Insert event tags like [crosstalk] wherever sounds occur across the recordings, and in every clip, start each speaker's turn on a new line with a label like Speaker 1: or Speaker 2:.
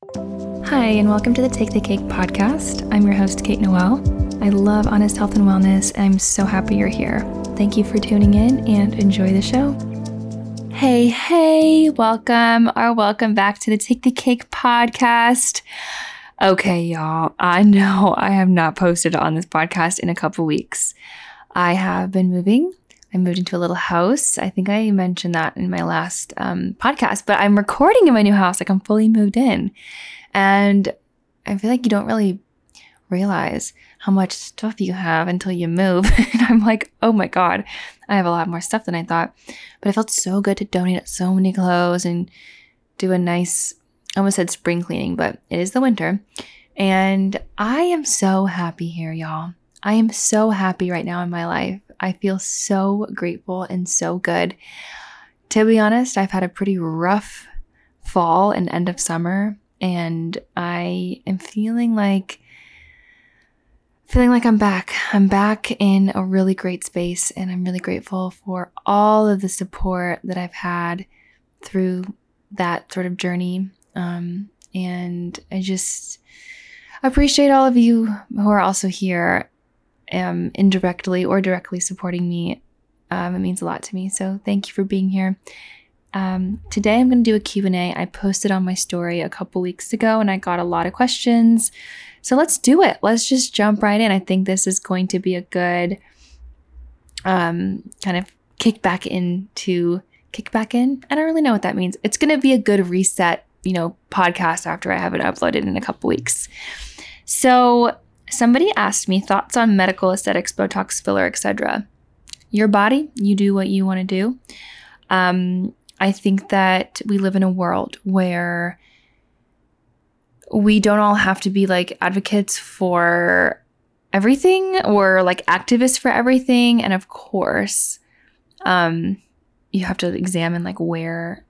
Speaker 1: Hi, and welcome to the Take the Cake podcast. I'm your host, Kate Noel. I love honest health and wellness, and I'm so happy you're here. Thank you for tuning in and enjoy the show. Hey, hey, welcome or welcome back to the Take the Cake podcast. Okay, y'all, I know I have not posted on this podcast in a couple weeks. I have been moving. I moved into a little house. I think I mentioned that in my last um, podcast, but I'm recording in my new house. Like I'm fully moved in. And I feel like you don't really realize how much stuff you have until you move. [laughs] and I'm like, oh my God, I have a lot more stuff than I thought. But it felt so good to donate so many clothes and do a nice, I almost said spring cleaning, but it is the winter. And I am so happy here, y'all. I am so happy right now in my life. I feel so grateful and so good. To be honest, I've had a pretty rough fall and end of summer, and I am feeling like feeling like I'm back. I'm back in a really great space, and I'm really grateful for all of the support that I've had through that sort of journey. Um, and I just appreciate all of you who are also here um, indirectly or directly supporting me. Um, it means a lot to me. So thank you for being here. Um, today I'm going to do a Q&A. I posted on my story a couple weeks ago and I got a lot of questions. So let's do it. Let's just jump right in. I think this is going to be a good um, kind of kick back into kick back in. I don't really know what that means. It's going to be a good reset, you know, podcast after I have it uploaded in a couple weeks. So Somebody asked me thoughts on medical aesthetics, Botox, filler, etc. Your body, you do what you want to do. Um, I think that we live in a world where we don't all have to be like advocates for everything or like activists for everything. And of course, um, you have to examine like where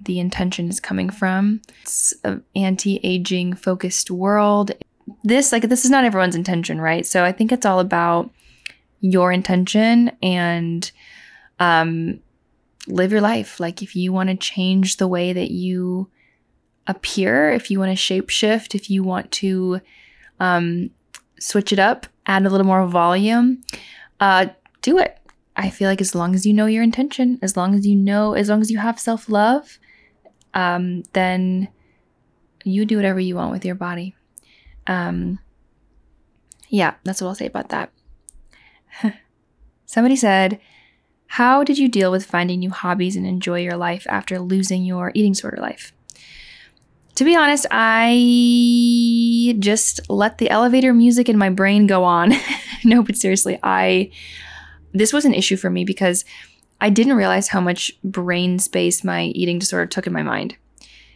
Speaker 1: the intention is coming from. It's an anti aging focused world this like this is not everyone's intention, right? So I think it's all about your intention and um live your life. Like if you want to change the way that you appear, if you want to shape shift, if you want to um switch it up, add a little more volume, uh do it. I feel like as long as you know your intention, as long as you know, as long as you have self-love, um then you do whatever you want with your body. Um, yeah, that's what I'll say about that. [laughs] Somebody said, How did you deal with finding new hobbies and enjoy your life after losing your eating disorder life? To be honest, I just let the elevator music in my brain go on. [laughs] no, but seriously, I this was an issue for me because I didn't realize how much brain space my eating disorder took in my mind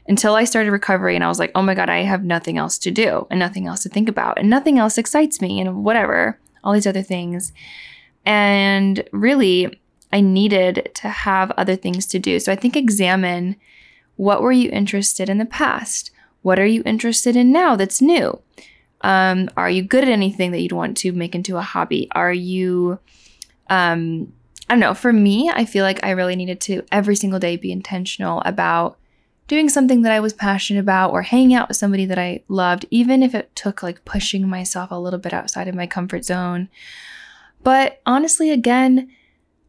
Speaker 1: until I started recovery and I was like, oh my God, I have nothing else to do and nothing else to think about and nothing else excites me and whatever, all these other things. And really, I needed to have other things to do. So I think examine what were you interested in the past? What are you interested in now that's new? Um, are you good at anything that you'd want to make into a hobby? Are you, um, I don't know. For me, I feel like I really needed to every single day be intentional about doing something that I was passionate about or hanging out with somebody that I loved, even if it took like pushing myself a little bit outside of my comfort zone. But honestly, again,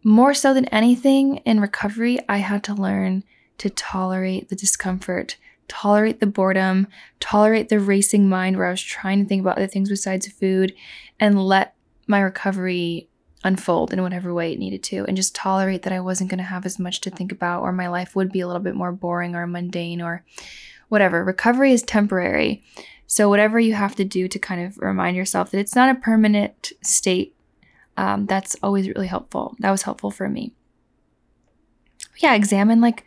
Speaker 1: more so than anything in recovery, I had to learn to tolerate the discomfort, tolerate the boredom, tolerate the racing mind where I was trying to think about other things besides food, and let my recovery unfold in whatever way it needed to and just tolerate that I wasn't going to have as much to think about or my life would be a little bit more boring or mundane or whatever. Recovery is temporary. So, whatever you have to do to kind of remind yourself that it's not a permanent state, um, that's always really helpful. That was helpful for me. yeah, examine like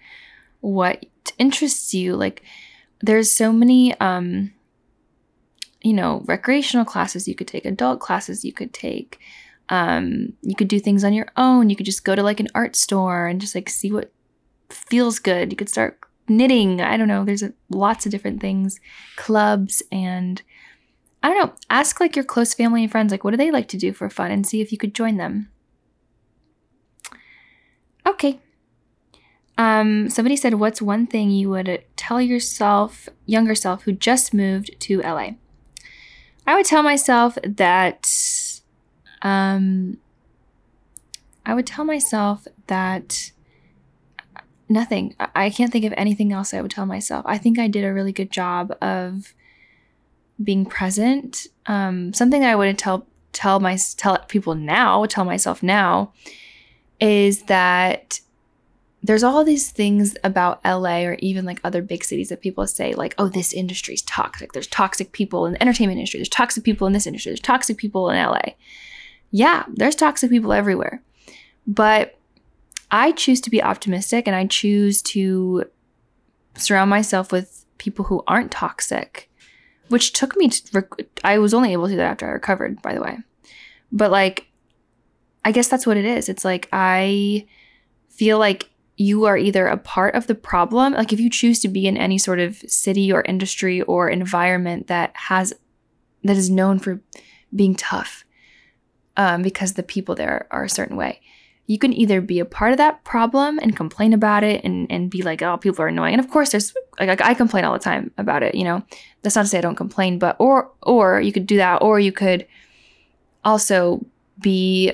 Speaker 1: what interests you. Like, there's so many, um, you know, recreational classes you could take, adult classes you could take. Um, you could do things on your own. You could just go to like an art store and just like see what feels good. You could start knitting. I don't know. There's a, lots of different things, clubs, and I don't know. Ask like your close family and friends, like, what do they like to do for fun, and see if you could join them. Okay. Um, somebody said, What's one thing you would tell yourself, younger self, who just moved to LA? I would tell myself that, um, I would tell myself that nothing. I can't think of anything else I would tell myself. I think I did a really good job of being present. Um, something I would tell tell my tell people now, tell myself now, is that there's all these things about LA or even like other big cities that people say like, oh, this industry is toxic. There's toxic people in the entertainment industry. There's toxic people in this industry. There's toxic people in LA. Yeah, there's toxic people everywhere. But I choose to be optimistic and I choose to surround myself with people who aren't toxic, which took me to, rec- I was only able to do that after I recovered, by the way. But like, I guess that's what it is. It's like, I feel like you are either a part of the problem, like if you choose to be in any sort of city or industry or environment that has, that is known for being tough um, because the people there are a certain way you can either be a part of that problem and complain about it and, and be like, oh, people are annoying. And of course, there's like I complain all the time about it. You know, that's not to say I don't complain, but or or you could do that, or you could also be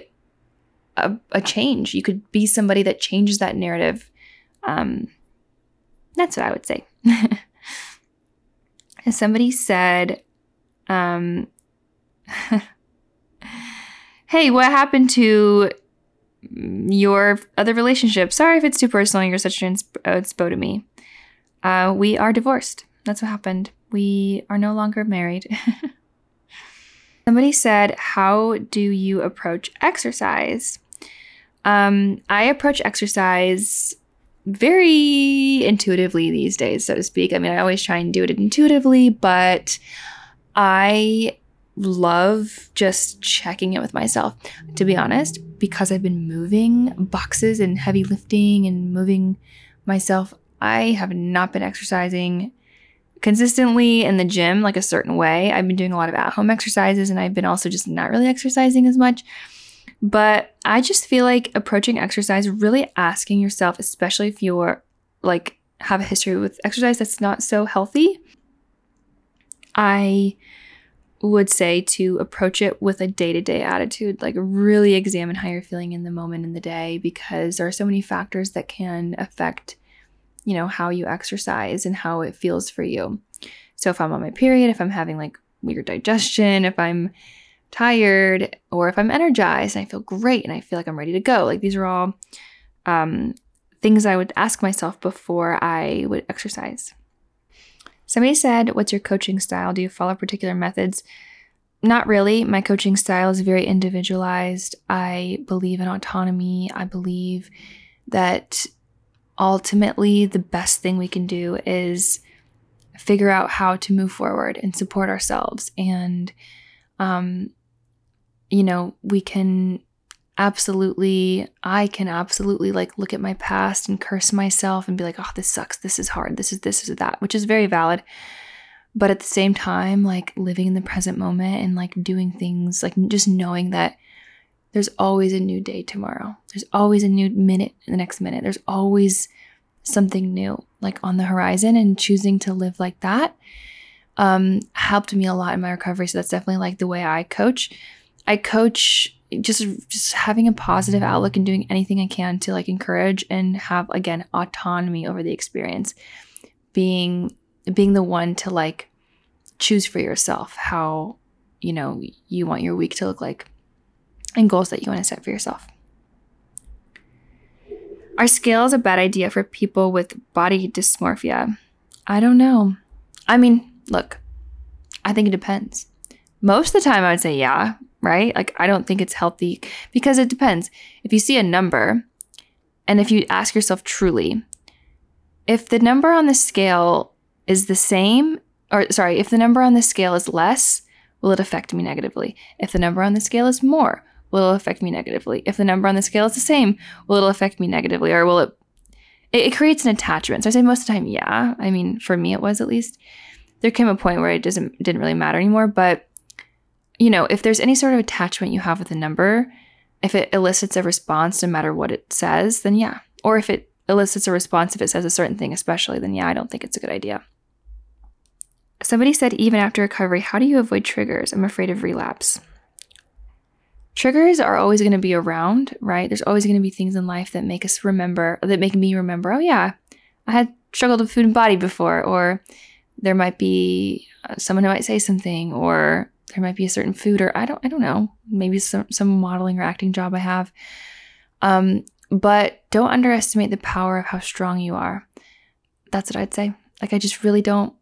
Speaker 1: a, a change. You could be somebody that changes that narrative. Um, that's what I would say. As [laughs] somebody said, um, [laughs] hey, what happened to your other relationship. Sorry if it's too personal. You're such an inspo to me. Uh, we are divorced. That's what happened. We are no longer married. [laughs] Somebody said, How do you approach exercise? Um, I approach exercise very intuitively these days, so to speak. I mean, I always try and do it intuitively, but I love just checking it with myself. To be honest, because I've been moving boxes and heavy lifting and moving myself, I have not been exercising consistently in the gym like a certain way. I've been doing a lot of at home exercises and I've been also just not really exercising as much. But I just feel like approaching exercise, really asking yourself, especially if you're like have a history with exercise that's not so healthy. I would say to approach it with a day to day attitude, like really examine how you're feeling in the moment in the day because there are so many factors that can affect, you know, how you exercise and how it feels for you. So if I'm on my period, if I'm having like weird digestion, if I'm tired, or if I'm energized and I feel great and I feel like I'm ready to go, like these are all um, things I would ask myself before I would exercise. Somebody said, What's your coaching style? Do you follow particular methods? Not really. My coaching style is very individualized. I believe in autonomy. I believe that ultimately the best thing we can do is figure out how to move forward and support ourselves. And, um, you know, we can absolutely i can absolutely like look at my past and curse myself and be like oh this sucks. This is hard. This is this is that which is very valid. But at the same time like living in the present moment and like doing things like just knowing that there's always a new day tomorrow. There's always a new minute in the next minute. There's always something new like on the horizon and choosing to live like that um helped me a lot in my recovery. So that's definitely like the way i coach. I coach just just having a positive outlook and doing anything I can to like encourage and have again autonomy over the experience. Being being the one to like choose for yourself how you know you want your week to look like and goals that you want to set for yourself. Are scales a bad idea for people with body dysmorphia? I don't know. I mean, look, I think it depends. Most of the time, I would say yeah, right? Like, I don't think it's healthy because it depends. If you see a number, and if you ask yourself truly, if the number on the scale is the same, or sorry, if the number on the scale is less, will it affect me negatively? If the number on the scale is more, will it affect me negatively? If the number on the scale is the same, will it affect me negatively? Or will it, it, creates an attachment. So I say most of the time, yeah. I mean, for me, it was at least. There came a point where it doesn't didn't really matter anymore, but you know, if there's any sort of attachment you have with a number, if it elicits a response no matter what it says, then yeah. Or if it elicits a response if it says a certain thing, especially, then yeah, I don't think it's a good idea. Somebody said, even after recovery, how do you avoid triggers? I'm afraid of relapse. Triggers are always going to be around, right? There's always going to be things in life that make us remember, that make me remember, oh, yeah, I had struggled with food and body before, or there might be uh, someone who might say something, or there might be a certain food, or I don't, I don't know, maybe some some modeling or acting job I have. Um, but don't underestimate the power of how strong you are. That's what I'd say. Like I just really don't.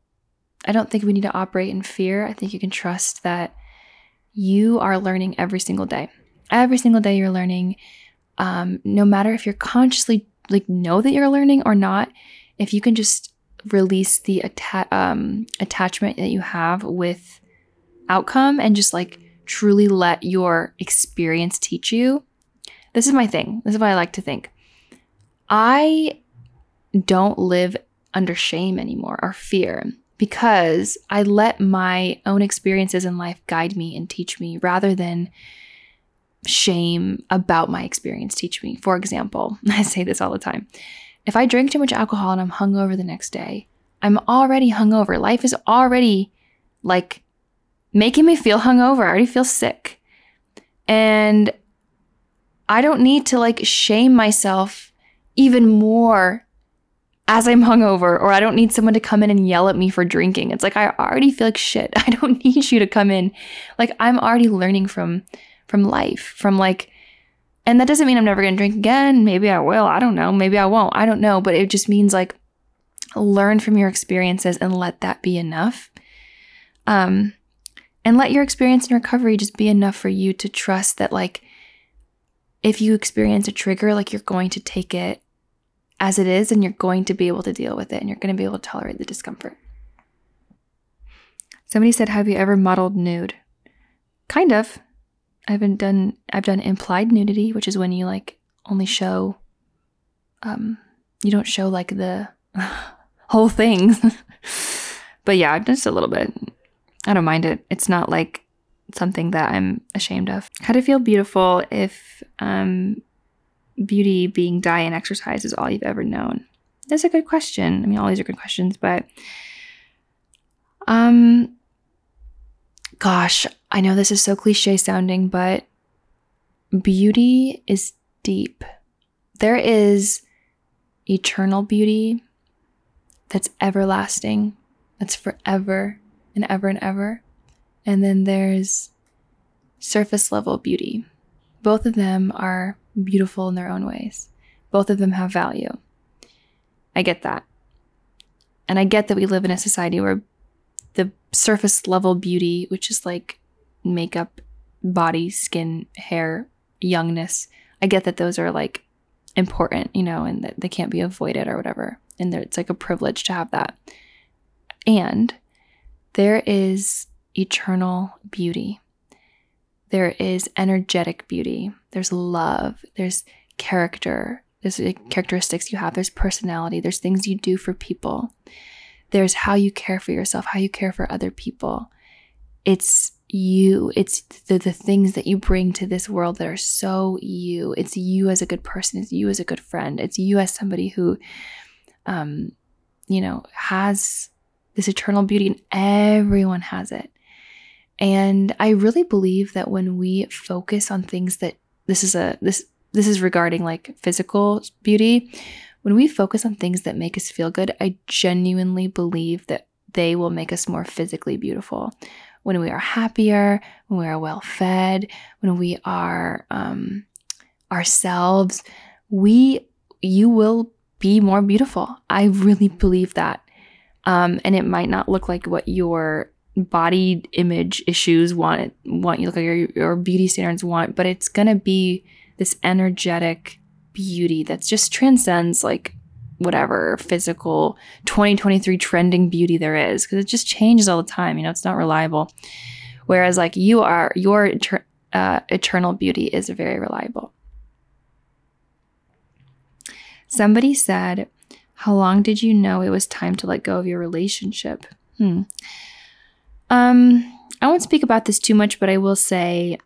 Speaker 1: I don't think we need to operate in fear. I think you can trust that you are learning every single day. Every single day you're learning. Um, no matter if you're consciously like know that you're learning or not, if you can just release the atta- um, attachment that you have with outcome and just like truly let your experience teach you. This is my thing. This is what I like to think. I don't live under shame anymore or fear because I let my own experiences in life guide me and teach me rather than shame about my experience teach me. For example, [laughs] I say this all the time. If I drink too much alcohol and I'm hungover the next day, I'm already hungover. Life is already like making me feel hungover. I already feel sick. And I don't need to like shame myself even more as I'm hungover, or I don't need someone to come in and yell at me for drinking. It's like I already feel like shit. [laughs] I don't need you to come in. Like I'm already learning from from life, from like and that doesn't mean I'm never going to drink again. Maybe I will. I don't know. Maybe I won't. I don't know, but it just means like learn from your experiences and let that be enough. Um and let your experience in recovery just be enough for you to trust that like if you experience a trigger like you're going to take it as it is and you're going to be able to deal with it and you're going to be able to tolerate the discomfort. Somebody said, "Have you ever modeled nude?" Kind of. I haven't done I've done implied nudity, which is when you like only show um you don't show like the [laughs] whole thing. [laughs] but yeah, I've done just a little bit. I don't mind it. It's not like something that I'm ashamed of. How to feel beautiful if um beauty being diet and exercise is all you've ever known? That's a good question. I mean, all these are good questions, but um gosh, I know this is so cliche sounding, but beauty is deep. There is eternal beauty that's everlasting, that's forever and ever and ever. And then there's surface level beauty. Both of them are beautiful in their own ways. Both of them have value. I get that. And I get that we live in a society where the surface level beauty, which is like makeup, body, skin, hair, youngness, I get that those are like important, you know, and that they can't be avoided or whatever. And it's like a privilege to have that. And there is eternal beauty. There is energetic beauty. There's love. There's character. There's characteristics you have. There's personality. There's things you do for people. There's how you care for yourself, how you care for other people. It's you. It's the, the things that you bring to this world that are so you. It's you as a good person. It's you as a good friend. It's you as somebody who, um, you know, has this eternal beauty and everyone has it. And I really believe that when we focus on things that this is a this this is regarding like physical beauty, when we focus on things that make us feel good, I genuinely believe that they will make us more physically beautiful. When we are happier, when we are well fed, when we are um, ourselves, we you will be more beautiful. I really believe that. Um, and it might not look like what your body image issues want want you look like your, beauty standards want but it's gonna be this energetic beauty that just transcends like whatever physical 2023 trending beauty there is because it just changes all the time you know it's not reliable. Whereas like you are your uh, eternal beauty is very reliable. Somebody said how long did you know it was time to let go of your relationship hmm um, I won't speak about this too much, but I will say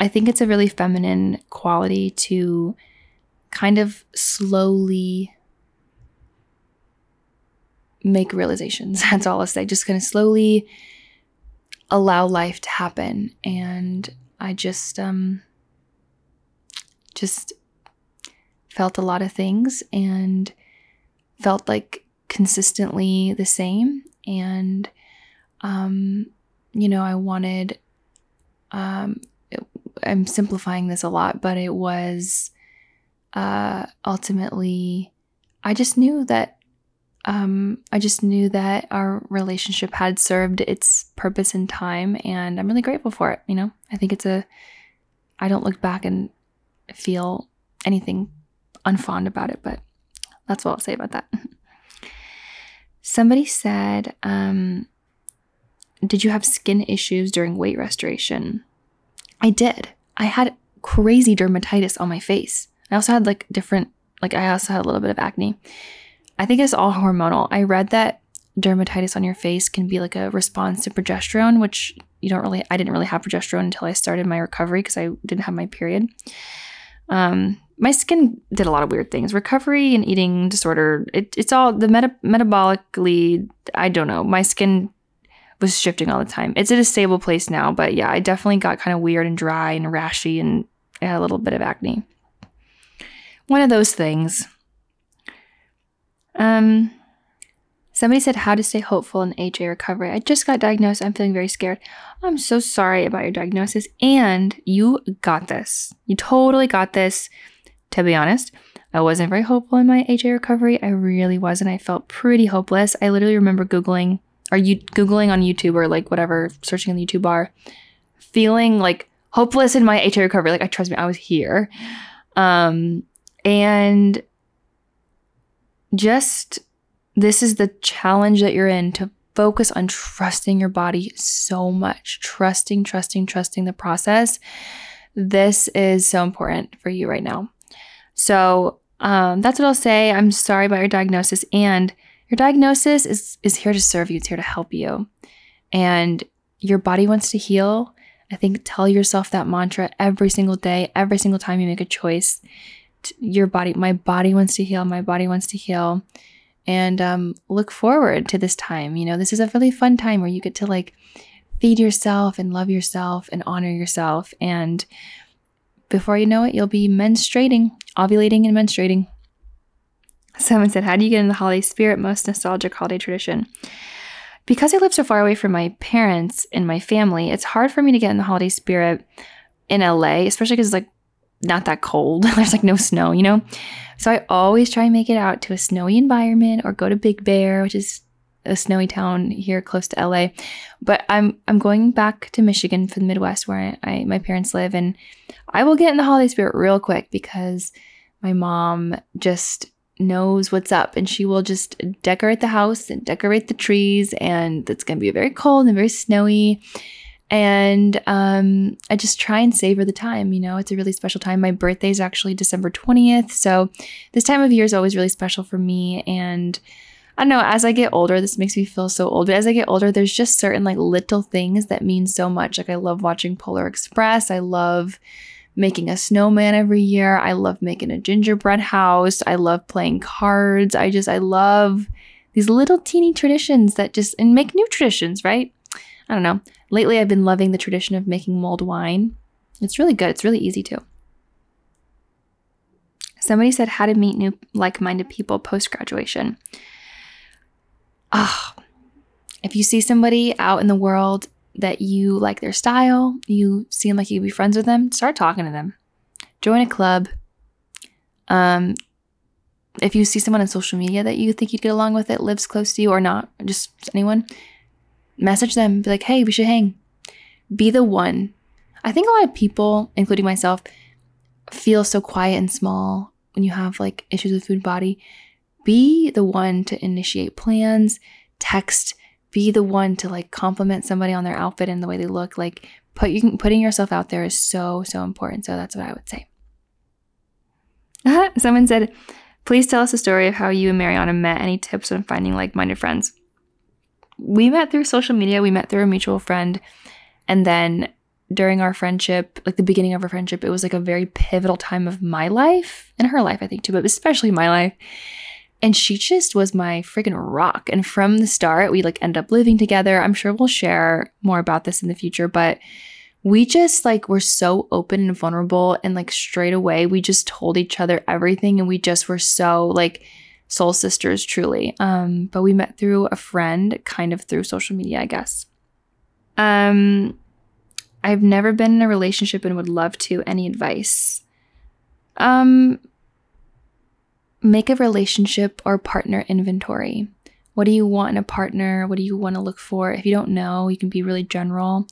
Speaker 1: I think it's a really feminine quality to kind of slowly make realizations. [laughs] That's all I'll say. Just kind of slowly allow life to happen. And I just, um, just felt a lot of things and felt like consistently the same. And, um, you know, I wanted, um, it, I'm simplifying this a lot, but it was, uh, ultimately, I just knew that um, I just knew that our relationship had served its purpose in time, and I'm really grateful for it. You know, I think it's a, I don't look back and feel anything unfond about it, but that's what I'll say about that. Somebody said, um, Did you have skin issues during weight restoration? I did. I had crazy dermatitis on my face. I also had like different, like, I also had a little bit of acne. I think it's all hormonal. I read that dermatitis on your face can be like a response to progesterone, which you don't really, I didn't really have progesterone until I started my recovery because I didn't have my period. Um, my skin did a lot of weird things. Recovery and eating disorder, it, it's all the meta- metabolically, I don't know. My skin was shifting all the time. It's at a stable place now, but yeah, I definitely got kind of weird and dry and rashy and had a little bit of acne. One of those things. Um, somebody said how to stay hopeful in HA recovery. I just got diagnosed. I'm feeling very scared. I'm so sorry about your diagnosis, and you got this. You totally got this. To be honest, I wasn't very hopeful in my HA recovery. I really wasn't. I felt pretty hopeless. I literally remember googling or you googling on YouTube or like whatever, searching on the YouTube bar, feeling like hopeless in my HA recovery. Like I trust me, I was here. Um, and just this is the challenge that you're in to focus on trusting your body so much, trusting, trusting, trusting the process. This is so important for you right now. So um, that's what I'll say. I'm sorry about your diagnosis, and your diagnosis is is here to serve you. It's here to help you, and your body wants to heal. I think tell yourself that mantra every single day, every single time you make a choice your body, my body wants to heal, my body wants to heal. And um, look forward to this time. You know, this is a really fun time where you get to like feed yourself and love yourself and honor yourself. And before you know it, you'll be menstruating, ovulating, and menstruating. Someone said, How do you get in the holiday spirit? Most nostalgic holiday tradition. Because I live so far away from my parents and my family, it's hard for me to get in the holiday spirit in LA, especially because it's like not that cold. [laughs] There's like no snow, you know? So I always try and make it out to a snowy environment or go to Big Bear, which is a snowy town here close to LA. But I'm I'm going back to Michigan for the Midwest where I, I my parents live and I will get in the holiday spirit real quick because my mom just knows what's up and she will just decorate the house and decorate the trees and it's going to be very cold and very snowy and um, I just try and savor the time. You know, it's a really special time. My birthday is actually December 20th. So this time of year is always really special for me. And I don't know, as I get older, this makes me feel so old. But as I get older, there's just certain like little things that mean so much. Like I love watching Polar Express. I love making a snowman every year. I love making a gingerbread house. I love playing cards. I just, I love these little teeny traditions that just, and make new traditions, right? I don't know. Lately, I've been loving the tradition of making mulled wine. It's really good, it's really easy too. Somebody said how to meet new like minded people post graduation. Ah, oh, if you see somebody out in the world that you like their style, you seem like you'd be friends with them, start talking to them. Join a club. Um, if you see someone on social media that you think you'd get along with that lives close to you or not, just anyone, message them, be like, hey, we should hang. Be the one. I think a lot of people, including myself, feel so quiet and small when you have like issues with food body. Be the one to initiate plans, text, be the one to like compliment somebody on their outfit and the way they look. Like put you putting yourself out there is so, so important. So that's what I would say. [laughs] Someone said, please tell us a story of how you and Mariana met. Any tips on finding like-minded friends? we met through social media, we met through a mutual friend, and then during our friendship, like the beginning of our friendship, it was like a very pivotal time of my life and her life, I think too, but especially my life. And she just was my freaking rock. And from the start, we like end up living together. I'm sure we'll share more about this in the future, but we just like were so open and vulnerable and like straight away we just told each other everything and we just were so like soul sisters truly. Um but we met through a friend kind of through social media, I guess. Um I've never been in a relationship and would love to any advice. Um make a relationship or partner inventory. What do you want in a partner? What do you want to look for? If you don't know, you can be really general.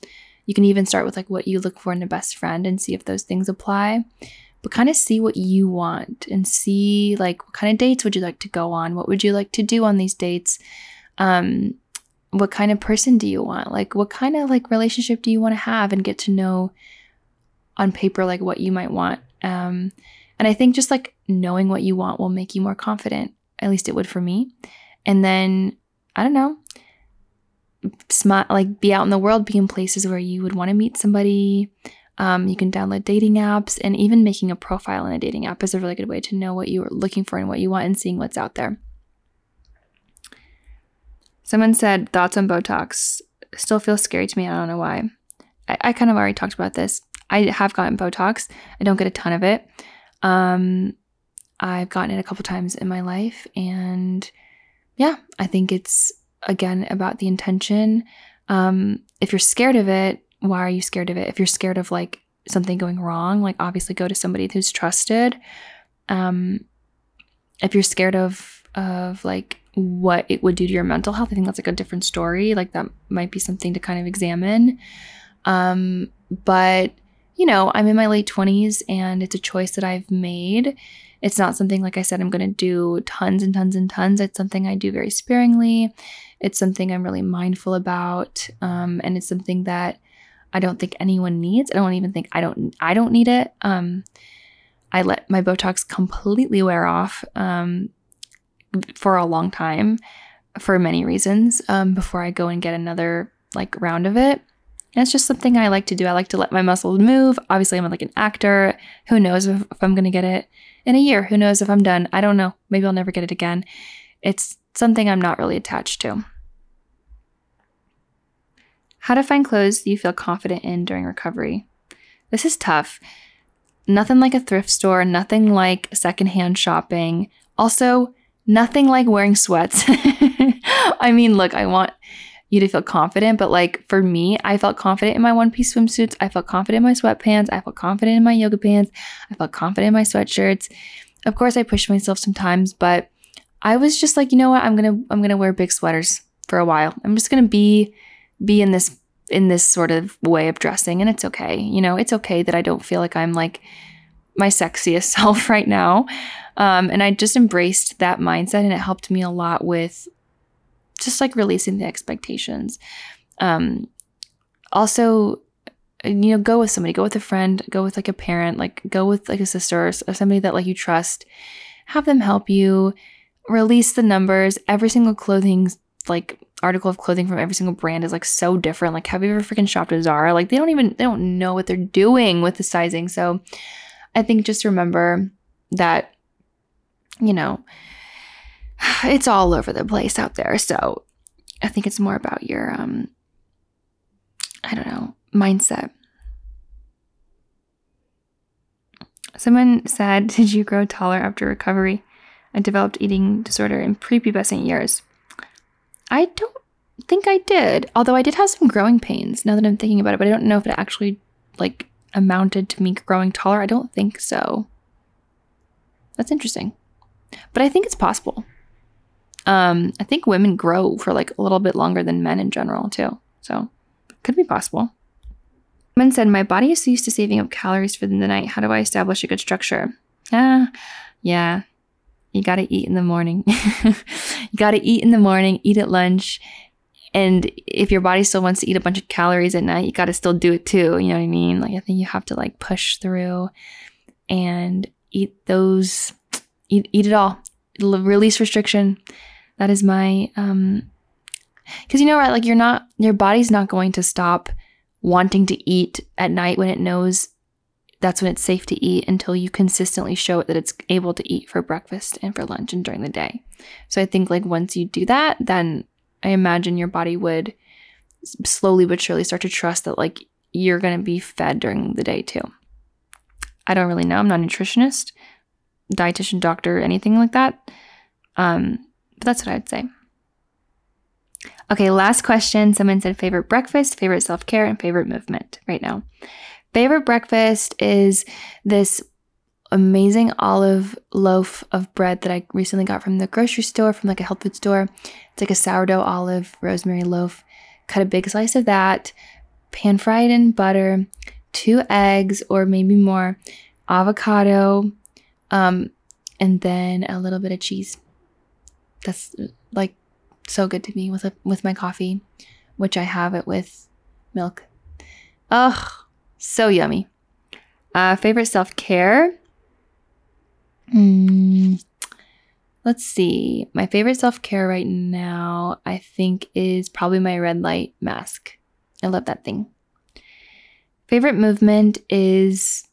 Speaker 1: You can even start with like what you look for in a best friend and see if those things apply. But kind of see what you want and see like what kind of dates would you like to go on? What would you like to do on these dates? Um, what kind of person do you want? Like what kind of like relationship do you want to have and get to know on paper like what you might want. Um, and I think just like knowing what you want will make you more confident. At least it would for me. And then, I don't know, smart, like be out in the world, be in places where you would want to meet somebody. Um, you can download dating apps, and even making a profile in a dating app is a really good way to know what you are looking for and what you want and seeing what's out there. Someone said thoughts on Botox still feels scary to me. I don't know why. I, I kind of already talked about this. I have gotten Botox. I don't get a ton of it. Um, I've gotten it a couple times in my life, and yeah, I think it's again about the intention. Um, if you're scared of it, why are you scared of it? If you're scared of like something going wrong, like obviously go to somebody who's trusted. Um, if you're scared of of like what it would do to your mental health, I think that's like a different story. Like that might be something to kind of examine. Um, but you know, I'm in my late 20s and it's a choice that I've made. It's not something, like I said, I'm going to do tons and tons and tons. It's something I do very sparingly. It's something I'm really mindful about. Um, and it's something that I don't think anyone needs. I don't even think I don't, I don't need it. Um, I let my Botox completely wear off um, for a long time for many reasons um, before I go and get another like round of it. And it's just something I like to do. I like to let my muscles move. Obviously, I'm like an actor. Who knows if, if I'm going to get it in a year? Who knows if I'm done? I don't know. Maybe I'll never get it again. It's something I'm not really attached to. How to find clothes you feel confident in during recovery. This is tough. Nothing like a thrift store, nothing like secondhand shopping. Also, nothing like wearing sweats. [laughs] I mean, look, I want you to feel confident. But like for me, I felt confident in my one piece swimsuits. I felt confident in my sweatpants. I felt confident in my yoga pants. I felt confident in my sweatshirts. Of course, I pushed myself sometimes, but I was just like, you know what? I'm gonna I'm gonna wear big sweaters for a while. I'm just gonna be be in this in this sort of way of dressing, and it's okay. You know, it's okay that I don't feel like I'm like my sexiest [laughs] self right now. Um, and I just embraced that mindset, and it helped me a lot with just like releasing the expectations. Um, also, you know, go with somebody, go with a friend, go with like a parent, like go with like a sister or somebody that like you trust. Have them help you release the numbers. Every single clothing like article of clothing from every single brand is like so different. Like, have you ever freaking shopped at Zara? Like, they don't even they don't know what they're doing with the sizing. So, I think just remember that, you know, [sighs] it's all over the place out there. So I think it's more about your, um, I don't know, mindset. Someone said, Did you grow taller after recovery? I developed eating disorder in prepubescent years. I don't think I did, although I did have some growing pains now that I'm thinking about it, but I don't know if it actually like amounted to me growing taller. I don't think so. That's interesting. But I think it's possible. Um, I think women grow for like a little bit longer than men in general too. So could be possible. Woman said, My body is so used to saving up calories for the night. How do I establish a good structure? Ah, yeah. You gotta eat in the morning. [laughs] you gotta eat in the morning, eat at lunch. And if your body still wants to eat a bunch of calories at night, you gotta still do it too. You know what I mean? Like I think you have to like push through and eat those eat eat it all. Release restriction that is my um because you know right like you're not your body's not going to stop wanting to eat at night when it knows that's when it's safe to eat until you consistently show it that it's able to eat for breakfast and for lunch and during the day. So I think like once you do that, then I imagine your body would slowly but surely start to trust that like you're going to be fed during the day too. I don't really know. I'm not a nutritionist, dietitian, doctor, anything like that. Um, but that's what I'd say. Okay, last question. Someone said favorite breakfast, favorite self care, and favorite movement right now. Favorite breakfast is this amazing olive loaf of bread that I recently got from the grocery store, from like a health food store. It's like a sourdough olive rosemary loaf. Cut a big slice of that, pan fried in butter, two eggs or maybe more, avocado, um, and then a little bit of cheese. That's like so good to me with a, with my coffee, which I have it with milk. Ugh, so yummy. Uh, favorite self care. Mm, let's see. My favorite self care right now, I think, is probably my red light mask. I love that thing. Favorite movement is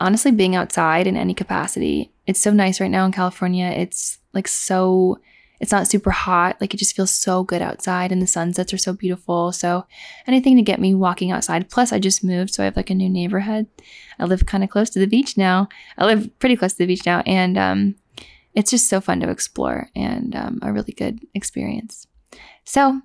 Speaker 1: honestly being outside in any capacity. It's so nice right now in California. It's like so it's not super hot. Like it just feels so good outside and the sunsets are so beautiful. So anything to get me walking outside. Plus I just moved, so I have like a new neighborhood. I live kind of close to the beach now. I live pretty close to the beach now and um, it's just so fun to explore and um, a really good experience. So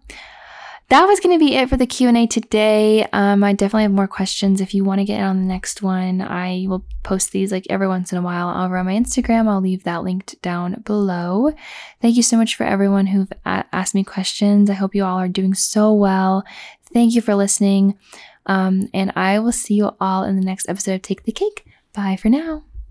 Speaker 1: that was going to be it for the q&a today. Um, i definitely have more questions. If you want to get on the next one i will post these like every once in a while over on my instagram. I'll leave that linked down below. Thank you so much for everyone who've a- asked me questions. I hope you all are doing so well. Thank you for listening. Um, and i will see you all in the next episode of take the cake. Bye for now